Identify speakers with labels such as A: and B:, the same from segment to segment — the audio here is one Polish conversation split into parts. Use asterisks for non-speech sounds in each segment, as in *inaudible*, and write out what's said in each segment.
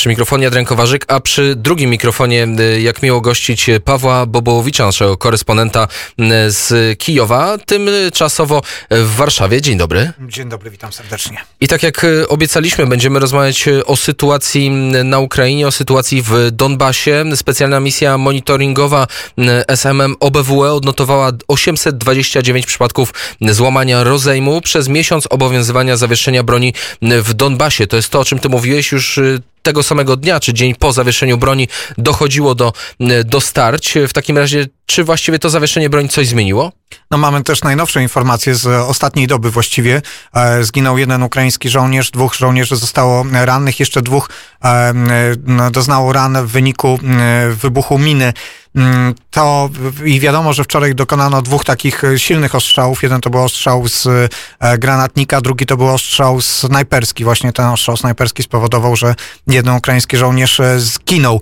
A: Przy mikrofonie Adrian Kowarzyk, a przy drugim mikrofonie, y, jak miło gościć Pawła Bobołowicza, naszego korespondenta y, z Kijowa, tymczasowo w Warszawie. Dzień dobry.
B: Dzień dobry, witam serdecznie.
A: I tak jak y, obiecaliśmy, będziemy rozmawiać o sytuacji na Ukrainie, o sytuacji w Donbasie. Specjalna misja monitoringowa SMM OBWE odnotowała 829 przypadków złamania rozejmu przez miesiąc obowiązywania zawieszenia broni w Donbasie. To jest to, o czym ty mówiłeś już tego samego dnia, czy dzień po zawieszeniu broni dochodziło do, do starć. W takim razie, czy właściwie to zawieszenie broni coś zmieniło?
B: No mamy też najnowsze informacje z ostatniej doby właściwie. E, zginął jeden ukraiński żołnierz, dwóch żołnierzy zostało rannych, jeszcze dwóch e, no, doznało ran w wyniku e, wybuchu miny. Mm, to i wiadomo, że wczoraj dokonano dwóch takich silnych ostrzałów. Jeden to był ostrzał z granatnika, drugi to był ostrzał snajperski. Właśnie ten ostrzał snajperski spowodował, że jeden ukraiński żołnierz zginął.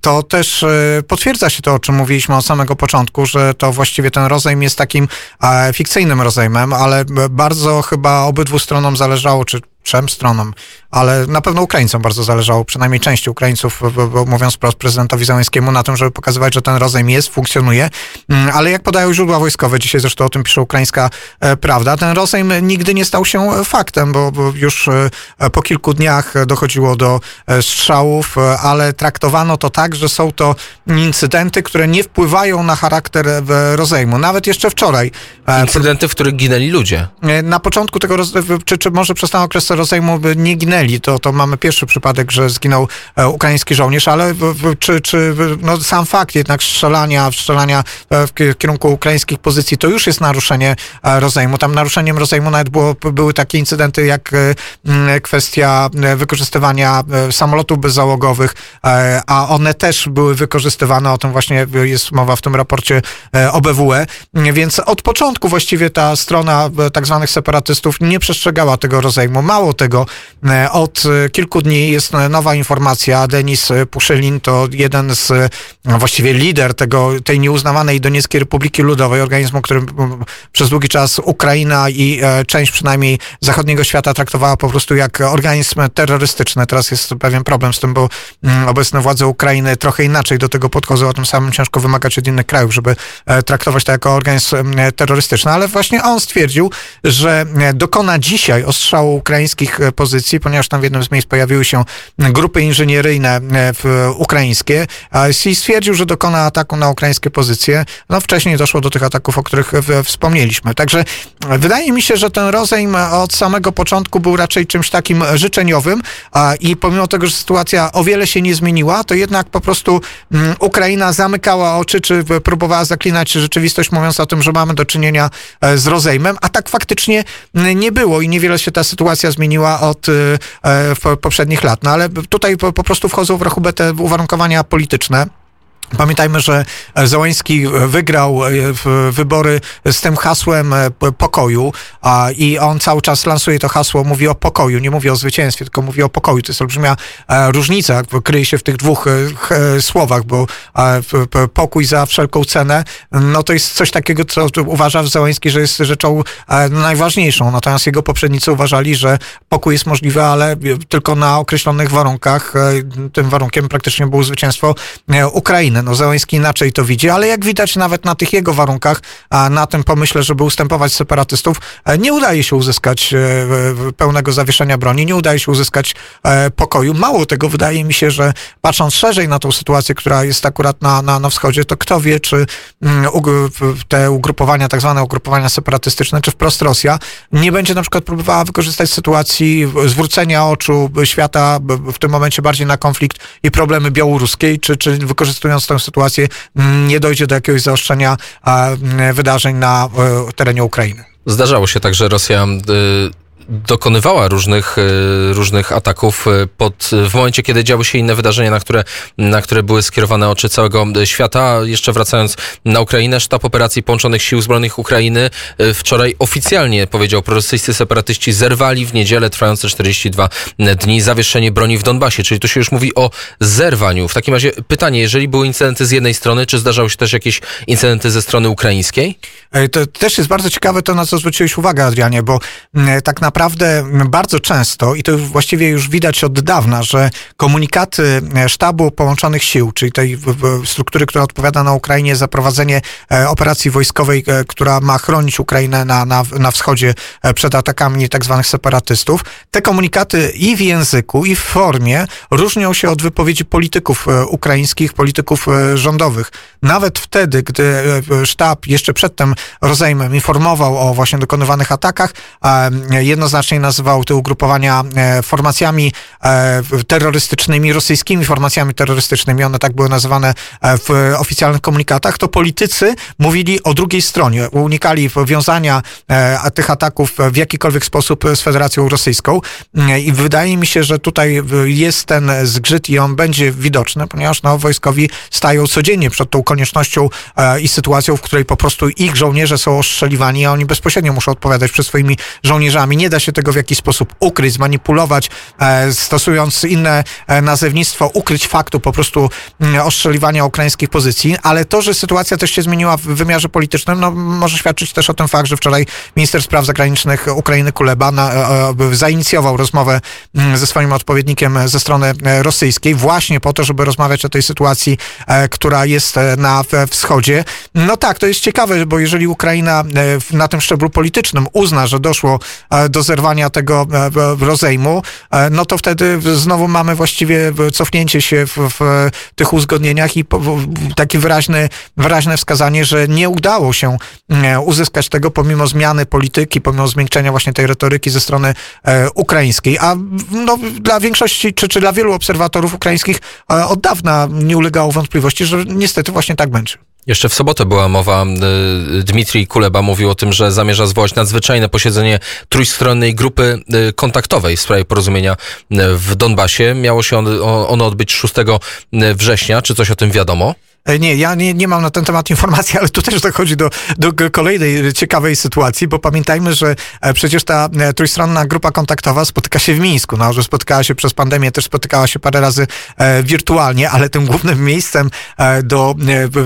B: To też potwierdza się to, o czym mówiliśmy od samego początku, że to właściwie ten rozejm jest takim e, fikcyjnym rozejmem, ale bardzo chyba obydwu stronom zależało, czy trzem stronom, ale na pewno Ukraińcom bardzo zależało, przynajmniej części Ukraińców, mówiąc wprost prezydentowi Załęskiemu, na tym, żeby pokazywać, że ten rozejm jest, funkcjonuje, mm, ale jak podają źródła wojskowe, dzisiaj zresztą o tym pisze ukraińska e, prawda, ten rozejm nigdy nie stał się faktem, bo, już e, po kilku dniach dochodziło do e, strzałów, ale traktowano to tak, że są to incydenty, które nie wpływają na charakter rozejmu. Nawet jeszcze wczoraj.
A: Incydenty, w których ginęli ludzie.
B: Na początku tego, czy, czy może przez ten okres rozejmu nie ginęli. To, to mamy pierwszy przypadek, że zginął e, ukraiński żołnierz, ale czy, czy no, sam fakt jednak strzelania, strzelania e, w kierunku ukraińskich pozycji to już jest naruszenie e, rozejmu. Tam naruszeniem rozejmu nawet było, były takie incydenty jak kwestia wykorzystywania samolotów bezzałogowych, a one też były wykorzystywane, o tym właśnie jest mowa w tym raporcie OBWE, więc od początku właściwie ta strona tak zwanych separatystów nie przestrzegała tego rozejmu. Mało tego, e, od e, kilku dni jest nowa informacja. Denis Puszylin to jeden z, właściwie lider tego, tej nieuznawanej Donieckiej Republiki Ludowej, organizmu, który przez długi czas Ukraina i e, część przynajmniej zachodniego świata traktowała po prostu jak organizm terrorystyczny. Teraz jest pewien problem z tym, bo obecne władze Ukrainy trochę inaczej do tego podchodzą, a tym samym ciężko wymagać od innych krajów, żeby traktować to jako organizm terrorystyczny. Ale właśnie on stwierdził, że dokona dzisiaj ostrzału ukraińskiego E, pozycji, ponieważ tam w jednym z miejsc pojawiły się grupy inżynieryjne e, ukraińskie i stwierdził, że dokona ataku na ukraińskie pozycje. No wcześniej doszło do tych ataków, o których wspomnieliśmy. Także wydaje mi się, że ten rozejm od samego początku był raczej czymś takim życzeniowym i pomimo tego, że sytuacja o wiele się nie zmieniła, to jednak po prostu mm, Ukraina zamykała oczy, czy próbowała zaklinać rzeczywistość, mówiąc o tym, że mamy do czynienia e, z rozejmem, a tak faktycznie nie było i niewiele się ta sytuacja zmieniła od y, e, poprzednich lat. No ale tutaj po, po prostu wchodzą w rachubę te uwarunkowania polityczne. Pamiętajmy, że Załański wygrał e, wybory z tym hasłem e, pokoju i on cały czas lansuje to hasło, mówi o pokoju, nie mówi o zwycięstwie, tylko mówi o pokoju. To jest olbrzymia e, różnica, kryje się w tych dwóch słowach, bo pokój za wszelką cenę, no to jest coś takiego, co uważa Załański, że jest rzeczą najważniejszą. Natomiast jego poprzednicy uważali, że pokój jest możliwy, ale tylko na określonych warunkach. Tym warunkiem praktycznie było zwycięstwo Ukrainy. No Zełański inaczej to widzi, ale jak widać nawet na tych jego warunkach, a na tym pomyśle, żeby ustępować separatystów, e, nie udaje się uzyskać e, pełnego zawieszenia broni, nie udaje się uzyskać e, pokoju. Mało tego, wydaje mi się, że patrząc szerzej na tą sytuację, która jest akurat na, na, na wschodzie, to kto wie, czy mm, te ugrupowania, tak zwane ugrupowania separatystyczne, czy wprost Rosja, nie będzie na przykład próbowała wykorzystać sytuacji zwrócenia oczu świata w tym momencie bardziej na konflikt i problemy białoruskiej, czy, czy wykorzystując tę sytuację, nie dojdzie do jakiegoś zaostrzenia mm, wydarzeń na e, terenie Ukrainy.
A: Zdarzało się tak, że Rosja y, dokonywała różnych, e, różnych ataków e, pod, w momencie, kiedy działy się inne wydarzenia, na które, na które były skierowane oczy całego świata. Jeszcze wracając na Ukrainę, sztab operacji Połączonych Sił Zbrojnych Ukrainy e, wczoraj oficjalnie powiedział, prorosyjscy separatyści zerwali w niedzielę trwające 42 dni zawieszenie broni w Donbasie, czyli tu się już mówi o zerwaniu. W takim razie pytanie, jeżeli były incydenty z jednej strony, czy zdarzały się też jakieś incydenty ze strony ukraińskiej?
B: To też jest bardzo ciekawe to, na co zwróciłeś uwagę, Adrianie, bo tak naprawdę naprawdę bardzo często, i to właściwie już widać od dawna, że komunikaty Sztabu Połączonych Sił, czyli tej struktury, która odpowiada na Ukrainie za prowadzenie operacji wojskowej, która ma chronić Ukrainę na, na, na wschodzie przed atakami tak zwanych separatystów, te komunikaty i w języku, i w formie różnią się od wypowiedzi polityków ukraińskich, polityków rządowych. Nawet wtedy, gdy sztab jeszcze przedtem rozejmem informował o właśnie dokonywanych atakach, jednoznacznie nazywał te ugrupowania e, formacjami e, terrorystycznymi, rosyjskimi formacjami terrorystycznymi, one tak były nazywane e, w oficjalnych komunikatach, to politycy mówili o drugiej stronie, unikali powiązania tych ataków w jakikolwiek sposób z Federacją Rosyjską. I wydaje mi się, że tutaj jest ten zgrzyt i on będzie widoczny, ponieważ no, wojskowi stają codziennie przed tą koniecznością i sytuacją, w której po prostu ich żołnierze są ostrzeliwani, a oni bezpośrednio muszą odpowiadać przed swoimi żołnierzami. Nie da się tego w jakiś sposób ukryć, zmanipulować, e, stosując inne e, nazewnictwo, ukryć faktu po prostu mm, ostrzeliwania ukraińskich pozycji, ale to, że sytuacja też się zmieniła w wymiarze politycznym, no, może świadczyć też o tym fakt, że wczoraj minister spraw zagranicznych Ukrainy Kuleba na, e, zainicjował rozmowę mm, ze swoim odpowiednikiem ze strony rosyjskiej właśnie po to, żeby rozmawiać o tej sytuacji, która jest na wschodzie. No tak, to jest ciekawe, bo jeżeli Ukraina na tym szczeblu politycznym uzna, że doszło e, zerwania tego e, rozejmu, e, no to wtedy znowu mamy właściwie cofnięcie się w, w tych uzgodnieniach i takie wyraźne, wyraźne wskazanie, że nie udało się uzyskać tego pomimo zmiany polityki, pomimo zmiękczenia właśnie tej retoryki ze strony ukraińskiej. A no, dla większości, czy, czy dla wielu obserwatorów ukraińskich od dawna nie ulegało wątpliwości, że niestety właśnie tak będzie.
A: Jeszcze w sobotę była mowa, y, Dmitrij Kuleba mówił o tym, że zamierza zwołać nadzwyczajne posiedzenie trójstronnej grupy y, kontaktowej w sprawie porozumienia y, w Donbasie. Miało się ono odbyć 6 września. Czy coś o tym wiadomo?
B: E, nie, ja nie, nie mam na ten temat informacji, *laughs* ale tu też dochodzi do, do kolejnej ciekawej sytuacji, bo pamiętajmy, że e, przecież ta e, trójstronna grupa kontaktowa spotyka się w Mińsku. No, że spotykała się przez pandemię, też spotykała się parę razy wirtualnie, ale tym głównym miejscem do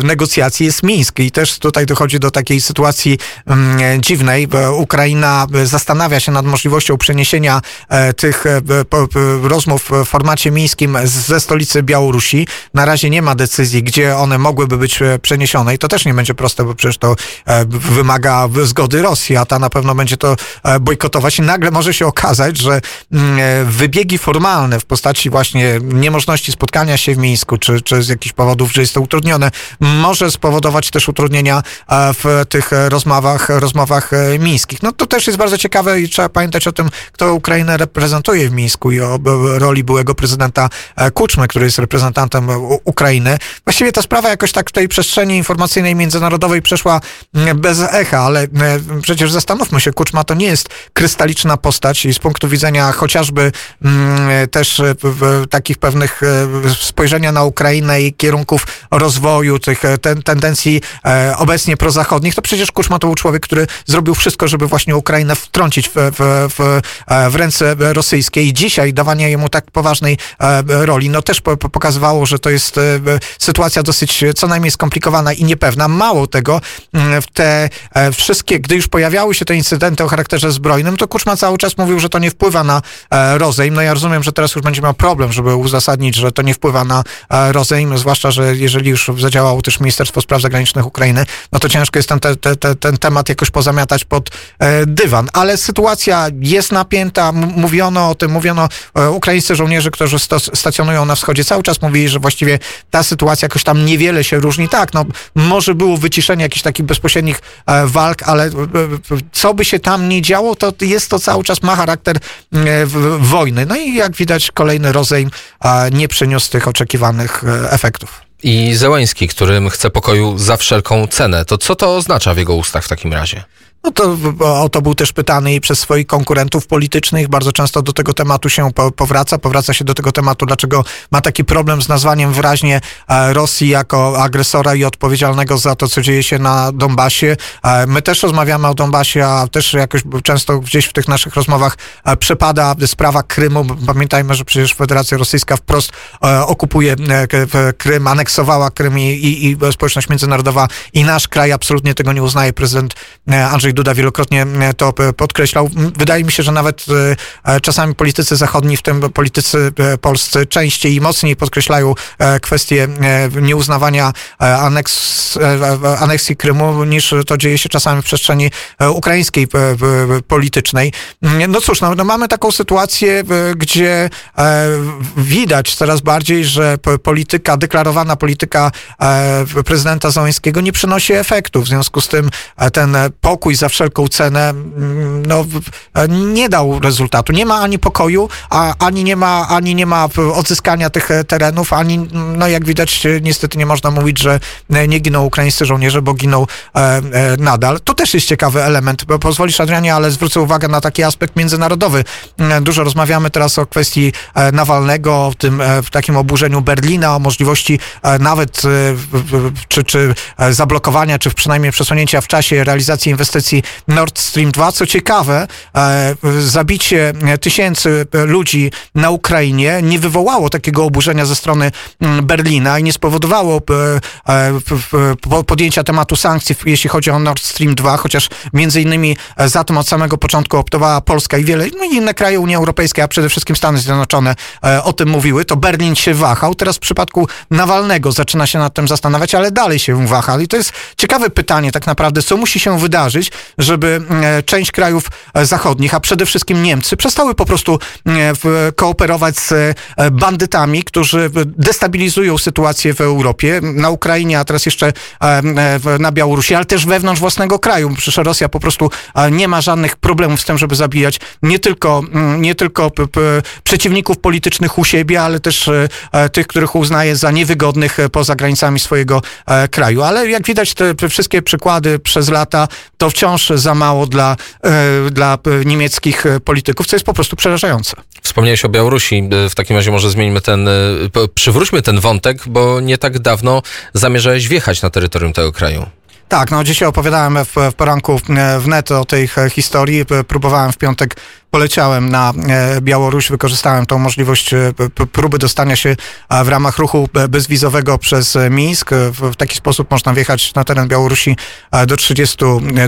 B: negocjacji jest Mińsk i też tutaj dochodzi do takiej sytuacji mm, dziwnej. Ukraina zastanawia się nad możliwością przeniesienia tych rozmów w formacie mińskim ze stolicy Białorusi. Na razie nie ma decyzji, gdzie on one mogłyby być e, przeniesione i to też nie będzie proste, bo przecież to e, wymaga zgody Rosji, a ta na pewno będzie to e, bojkotować i nagle może się okazać, że mm, wybiegi formalne w postaci właśnie niemożności spotkania się w Mińsku, czy, czy z jakichś powodów, że jest to utrudnione, może spowodować też utrudnienia w tych rozmowach, rozmowach mińskich. No to też jest bardzo ciekawe i trzeba pamiętać o tym, kto Ukrainę reprezentuje w Mińsku i o roli byłego prezydenta Kuczmy, który jest reprezentantem Ukrainy. Właściwie ta sprawa sprawa jakoś tak w tej przestrzeni informacyjnej międzynarodowej przeszła mm, bez echa, ale mm, przecież zastanówmy się, Kuczma to nie jest krystaliczna postać i z punktu widzenia chociażby mm, też e, takich pewnych e, spojrzenia na Ukrainę i kierunków rozwoju, tych e, ten, tendencji obecnie prozachodnich, to przecież Kuczma to był człowiek, który zrobił wszystko, żeby właśnie Ukrainę wtrącić w, w, w, w ręce rosyjskie i dzisiaj dawanie jemu tak poważnej roli, no też pokazywało, że to jest sytuacja dosyć dosyć co najmniej skomplikowana i niepewna. Mało tego, mm, te e, wszystkie, gdy już pojawiały się te incydenty o charakterze zbrojnym, to Kuczma cały czas mówił, że to nie wpływa na e, rozejm. No ja rozumiem, że teraz już będzie miał problem, żeby uzasadnić, że to nie wpływa na e, rozejm, zwłaszcza, że jeżeli już zadziałało też Ministerstwo Spraw Zagranicznych Ukrainy, no to ciężko jest ten, te, te, ten temat jakoś pozamiatać pod dywan. Ale sytuacja jest napięta, mówiono o tym, mówiono ukraińscy żołnierze, którzy stacjonują na wschodzie, cały czas mówili, że właściwie ta sytuacja jakoś tam niewiele się różni. Tak, no może było wyciszenie jakichś takich bezpośrednich e, walk, ale e, co by się tam nie działo, to jest to cały czas ma charakter e, wojny. No i jak widać kolejny rozejm nie przyniósł tych oczekiwanych efektów.
A: I Zełański, którym chce pokoju za wszelką cenę, to co to oznacza w jego ustach w takim razie?
B: No to o to był też pytany i przez swoich konkurentów politycznych. Bardzo często do tego tematu się powraca. Powraca się do tego tematu, dlaczego ma taki problem z nazwaniem wyraźnie e, Rosji jako agresora i odpowiedzialnego za to, co dzieje się na Donbasie. E, my też rozmawiamy o Donbasie, a też jakoś często gdzieś w tych naszych rozmowach e, przepada sprawa Krymu. Pamiętajmy, że przecież Federacja Rosyjska wprost okupuje Krym, aneksowała Krym i, i, i społeczność międzynarodowa i nasz kraj absolutnie tego nie uznaje. Prezydent Andrzej Duda wielokrotnie to podkreślał. Wydaje mi się, że nawet czasami politycy zachodni, w tym politycy polscy, częściej i mocniej podkreślają kwestię nieuznawania aneks, aneksji Krymu, niż to dzieje się czasami w przestrzeni ukraińskiej politycznej. No cóż, no, no mamy taką sytuację, gdzie widać coraz bardziej, że polityka, deklarowana polityka prezydenta Załęskiego nie przynosi efektów. W związku z tym ten pokój za wszelką cenę mm, no, nie dał rezultatu. Nie ma ani pokoju, a, ani, nie ma, ani nie ma odzyskania tych terenów, ani, no jak widać, niestety nie można mówić, że nie giną ukraińscy żołnierze, bo giną e, e, nadal. To też jest ciekawy element. Pozwolisz, Adrianie, ale zwrócę uwagę na taki aspekt międzynarodowy. Dużo rozmawiamy teraz o kwestii e, Nawalnego, o tym takim oburzeniu Berlina, o możliwości nawet czy, czy zablokowania, czy przynajmniej przesunięcia w czasie realizacji inwestycji Nord Stream 2. Co ciekawe, zabicie tysięcy ludzi na Ukrainie nie wywołało takiego oburzenia ze strony Berlina i nie spowodowało podjęcia tematu sankcji, jeśli chodzi o Nord Stream 2, chociaż między innymi za tym od samego początku optowała Polska i wiele no inne kraje Unii Europejskiej, a przede wszystkim Stany Zjednoczone o tym mówiły, to Berlin się wahał. Teraz w przypadku Nawalnego zaczyna się nad tym zastanawiać, ale dalej się waha. I to jest ciekawe pytanie tak naprawdę, co musi się wydarzyć, żeby część krajów zachodnich, a przede wszystkim Niemcy, przestały po prostu kooperować z bandytami, którzy destabilizują sytuację w Europie, na Ukrainie, a teraz jeszcze na Białorusi, ale też wewnątrz własnego kraju. Przecież Rosja po prostu nie ma żadnych problemów z tym, żeby zabijać nie tylko, nie tylko przeciwników politycznych u siebie, ale też e, tych, których uznaje za niewygodnych e, poza granicami swojego e, kraju. Ale jak widać, te wszystkie przykłady przez lata to wciąż za mało dla, dla niemieckich polityków, co jest po prostu przerażające.
A: Wspomniałeś o Białorusi. W takim razie może zmieńmy ten, przywróćmy ten wątek, bo nie tak dawno zamierzałeś wjechać na terytorium tego kraju.
B: Tak, no dzisiaj opowiadałem w, w poranku w net o tej historii. Próbowałem w piątek, poleciałem na e, Białoruś, wykorzystałem tą możliwość e, próby dostania się w ramach ruchu bezwizowego przez Mińsk. W taki sposób można wjechać na teren Białorusi do 30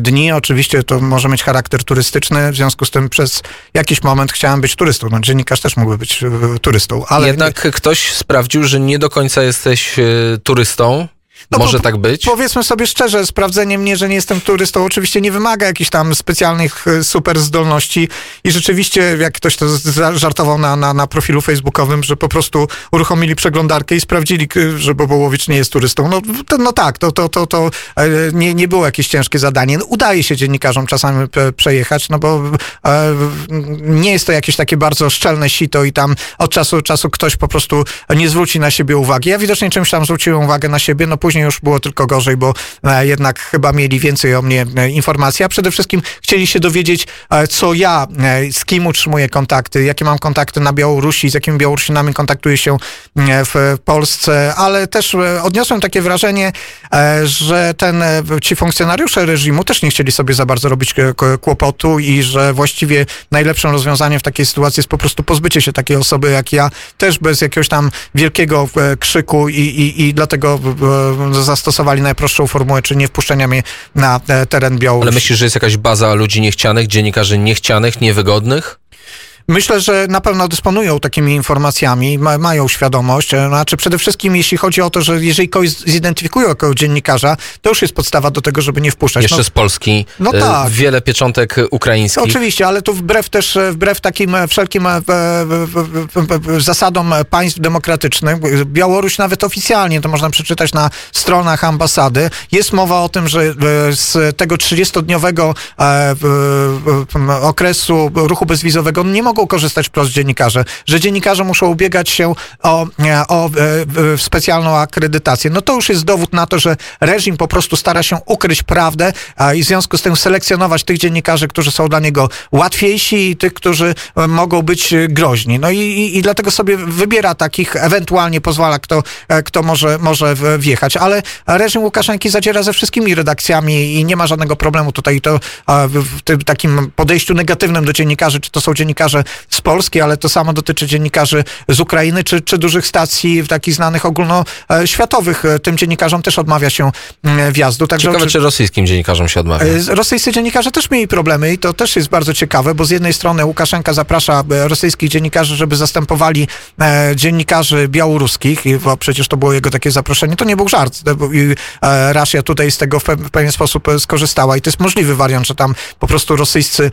B: dni. Oczywiście to może mieć charakter turystyczny, w związku z tym przez jakiś moment chciałem być turystą. No, dziennikarz też mógłby być e, turystą.
A: Ale... Jednak ktoś sprawdził, że nie do końca jesteś turystą. No Może tak być?
B: Powiedzmy sobie szczerze, sprawdzenie mnie, że nie jestem turystą, oczywiście nie wymaga jakichś tam specjalnych e, super zdolności i rzeczywiście, jak ktoś to żartował na, na, na profilu facebookowym, że po prostu uruchomili przeglądarkę i sprawdzili, że Bobołowicz nie jest turystą. No, to, no tak, to, to, to, to e, nie, nie było jakieś ciężkie zadanie. No, udaje się dziennikarzom czasami przejechać, no bo e, nie jest to jakieś takie bardzo szczelne sito i tam od czasu do czasu ktoś po prostu nie zwróci na siebie uwagi. Ja widocznie czymś tam zwróciłem uwagę na siebie, no później już było tylko gorzej, bo e, jednak chyba mieli więcej o mnie e, informacji, a przede wszystkim chcieli się dowiedzieć, e, co ja, z kim utrzymuję kontakty, jakie mam kontakty na Białorusi, z jakimi Białorusinami kontaktuję się w Polsce, ale też odniosłem takie wrażenie, że ten, ci funkcjonariusze reżimu też nie chcieli sobie za bardzo robić kłopotu i że właściwie najlepszym rozwiązaniem w takiej sytuacji jest po prostu pozbycie się takiej osoby jak ja, też bez jakiegoś tam wielkiego krzyku i, i, i dlatego zastosowali najprostszą formułę, czy nie wpuszczenia mnie na e, teren Białorusi.
A: Ale myślisz, że jest jakaś baza ludzi niechcianych, dziennikarzy niechcianych, niewygodnych?
B: Myślę, że na pewno dysponują takimi informacjami, ma, mają świadomość. E, znaczy przede wszystkim jeśli chodzi o to, że jeżeli kogoś zidentyfikują jako dziennikarza, to już jest podstawa do tego, żeby nie wpuszczać.
A: Jeszcze no, z Polski. No e, tak. Wiele pieczątek ukraińskich.
B: Oczywiście, ale tu wbrew też, e, wbrew takim wszelkim zasadom państw demokratycznych, Białoruś nawet oficjalnie, to można przeczytać na stronach ambasady, jest mowa o tym, że z tego 30-dniowego okresu ruchu bezwizowego nie mogą mogą korzystać wprost dziennikarze, że dziennikarze muszą ubiegać się o, e, o, e, specjalną akredytację. No to już jest dowód na to, że reżim po prostu stara się ukryć prawdę a i w związku z tym selekcjonować tych dziennikarzy, którzy są dla niego łatwiejsi i tych, którzy e, mogą być groźni. No i, i, i dlatego sobie wybiera takich, ewentualnie pozwala, kto, kto może, może wjechać. Ale reżim Łukaszenki zadziera ze wszystkimi redakcjami i nie ma żadnego problemu tutaj to w tym takim podejściu negatywnym do dziennikarzy, czy to są dziennikarze z Polski, ale to samo dotyczy dziennikarzy z Ukrainy, czy, czy dużych stacji takich znanych ogólnoświatowych. Tym dziennikarzom też odmawia się mm, wjazdu.
A: Także Ciekawe, czy rosyjskim dziennikarzom się odmawia.
B: E, rosyjscy dziennikarze też mieli problemy i to też jest bardzo ciekawe, bo z jednej strony Łukaszenka zaprasza e, rosyjskich dziennikarzy, żeby zastępowali e, dziennikarzy białoruskich, bo przecież to było jego takie zaproszenie. To nie był żart. I Rosja tutaj z tego w pewien sposób skorzystała i to jest możliwy wariant, że tam po prostu rosyjscy,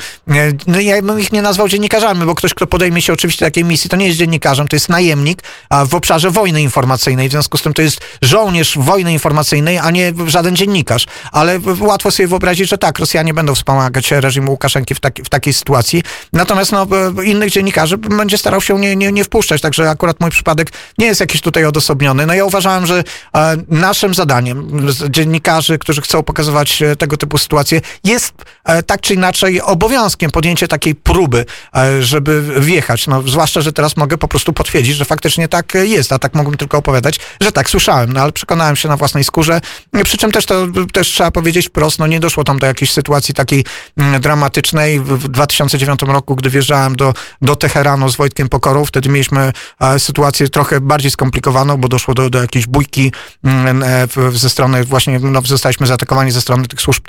B: no ja bym ich nie nazwał dziennikarzami, bo ktoś, kto podejmie się oczywiście takiej misji, to nie jest dziennikarzem, to jest najemnik w obszarze wojny informacyjnej. W związku z tym to jest żołnierz wojny informacyjnej, a nie żaden dziennikarz. Ale łatwo sobie wyobrazić, że tak, Rosjanie będą wspomagać reżim Łukaszenki w, taki, w takiej sytuacji. Natomiast no, innych dziennikarzy będzie starał się nie, nie, nie wpuszczać. Także akurat mój przypadek nie jest jakiś tutaj odosobniony. No ja uważałem, że e, naszym zadaniem dziennikarzy, którzy chcą pokazywać e, tego typu sytuacje, jest e, tak czy inaczej obowiązkiem podjęcie takiej próby, e, żeby wjechać. No, zwłaszcza, że teraz mogę po prostu potwierdzić, że faktycznie tak jest, a tak mógłbym tylko opowiadać, że tak słyszałem, no ale przekonałem się na własnej skórze. Przy czym też to też trzeba powiedzieć wprost, no nie doszło tam do jakiejś sytuacji takiej mm, dramatycznej. W 2009 roku, gdy wjeżdżałem do, do Teheranu z Wojtkiem Pokorą, wtedy mieliśmy e, sytuację trochę bardziej skomplikowaną, bo doszło do, do jakiejś bójki mm, ze strony właśnie, no, zostaliśmy zaatakowani ze strony tych służb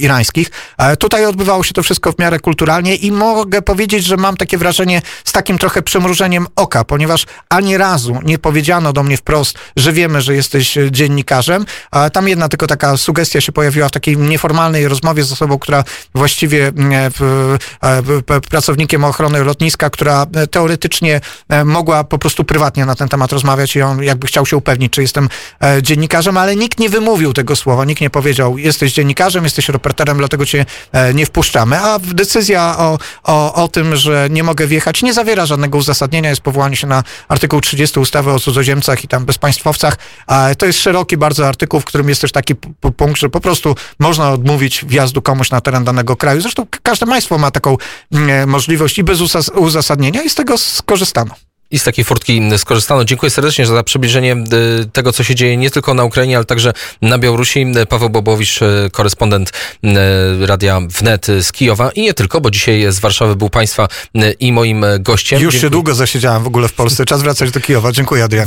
B: irańskich. Tutaj odbywało się to wszystko w miarę kulturalnie i mogę powiedzieć, że mam takie wrażenie z takim trochę przymrużeniem oka, ponieważ ani razu nie powiedziano do mnie wprost, że wiemy, że jesteś dziennikarzem. Tam jedna tylko taka sugestia się pojawiła w takiej nieformalnej rozmowie z osobą, która właściwie e, pracownikiem ochrony lotniska, która teoretycznie e, mogła po prostu prywatnie na ten temat rozmawiać i on jakby chciał się upewnić, czy jestem e, dziennikarzem, ale nikt nie wymówił tego słowa, nikt nie powiedział, jesteś dziennikarzem, jesteś reporterem, dlatego cię nie wpuszczamy. A decyzja o, o, o tym, że nie mogę wjechać, nie zawiera żadnego uzasadnienia, jest powołanie się na artykuł 30 ustawy o cudzoziemcach i tam bezpaństwowcach. To jest szeroki bardzo artykuł, w którym jest też taki punkt, że po prostu można odmówić wjazdu komuś na teren danego kraju. Zresztą każde państwo ma taką mm, możliwość i bez uzasadnienia i z tego skorzystano.
A: I z takiej furtki skorzystano. Dziękuję serdecznie za przybliżenie y, tego, co się dzieje nie tylko na Ukrainie, ale także na Białorusi. Paweł Bobowicz, y, korespondent Radia Wnet z Kijowa i nie tylko, bo dzisiaj z Warszawy był Państwa i moim gościem.
B: Już się długo zasiedziałem w ogóle w Polsce. Czas wracać do Kijowa. Dziękuję, Adrian.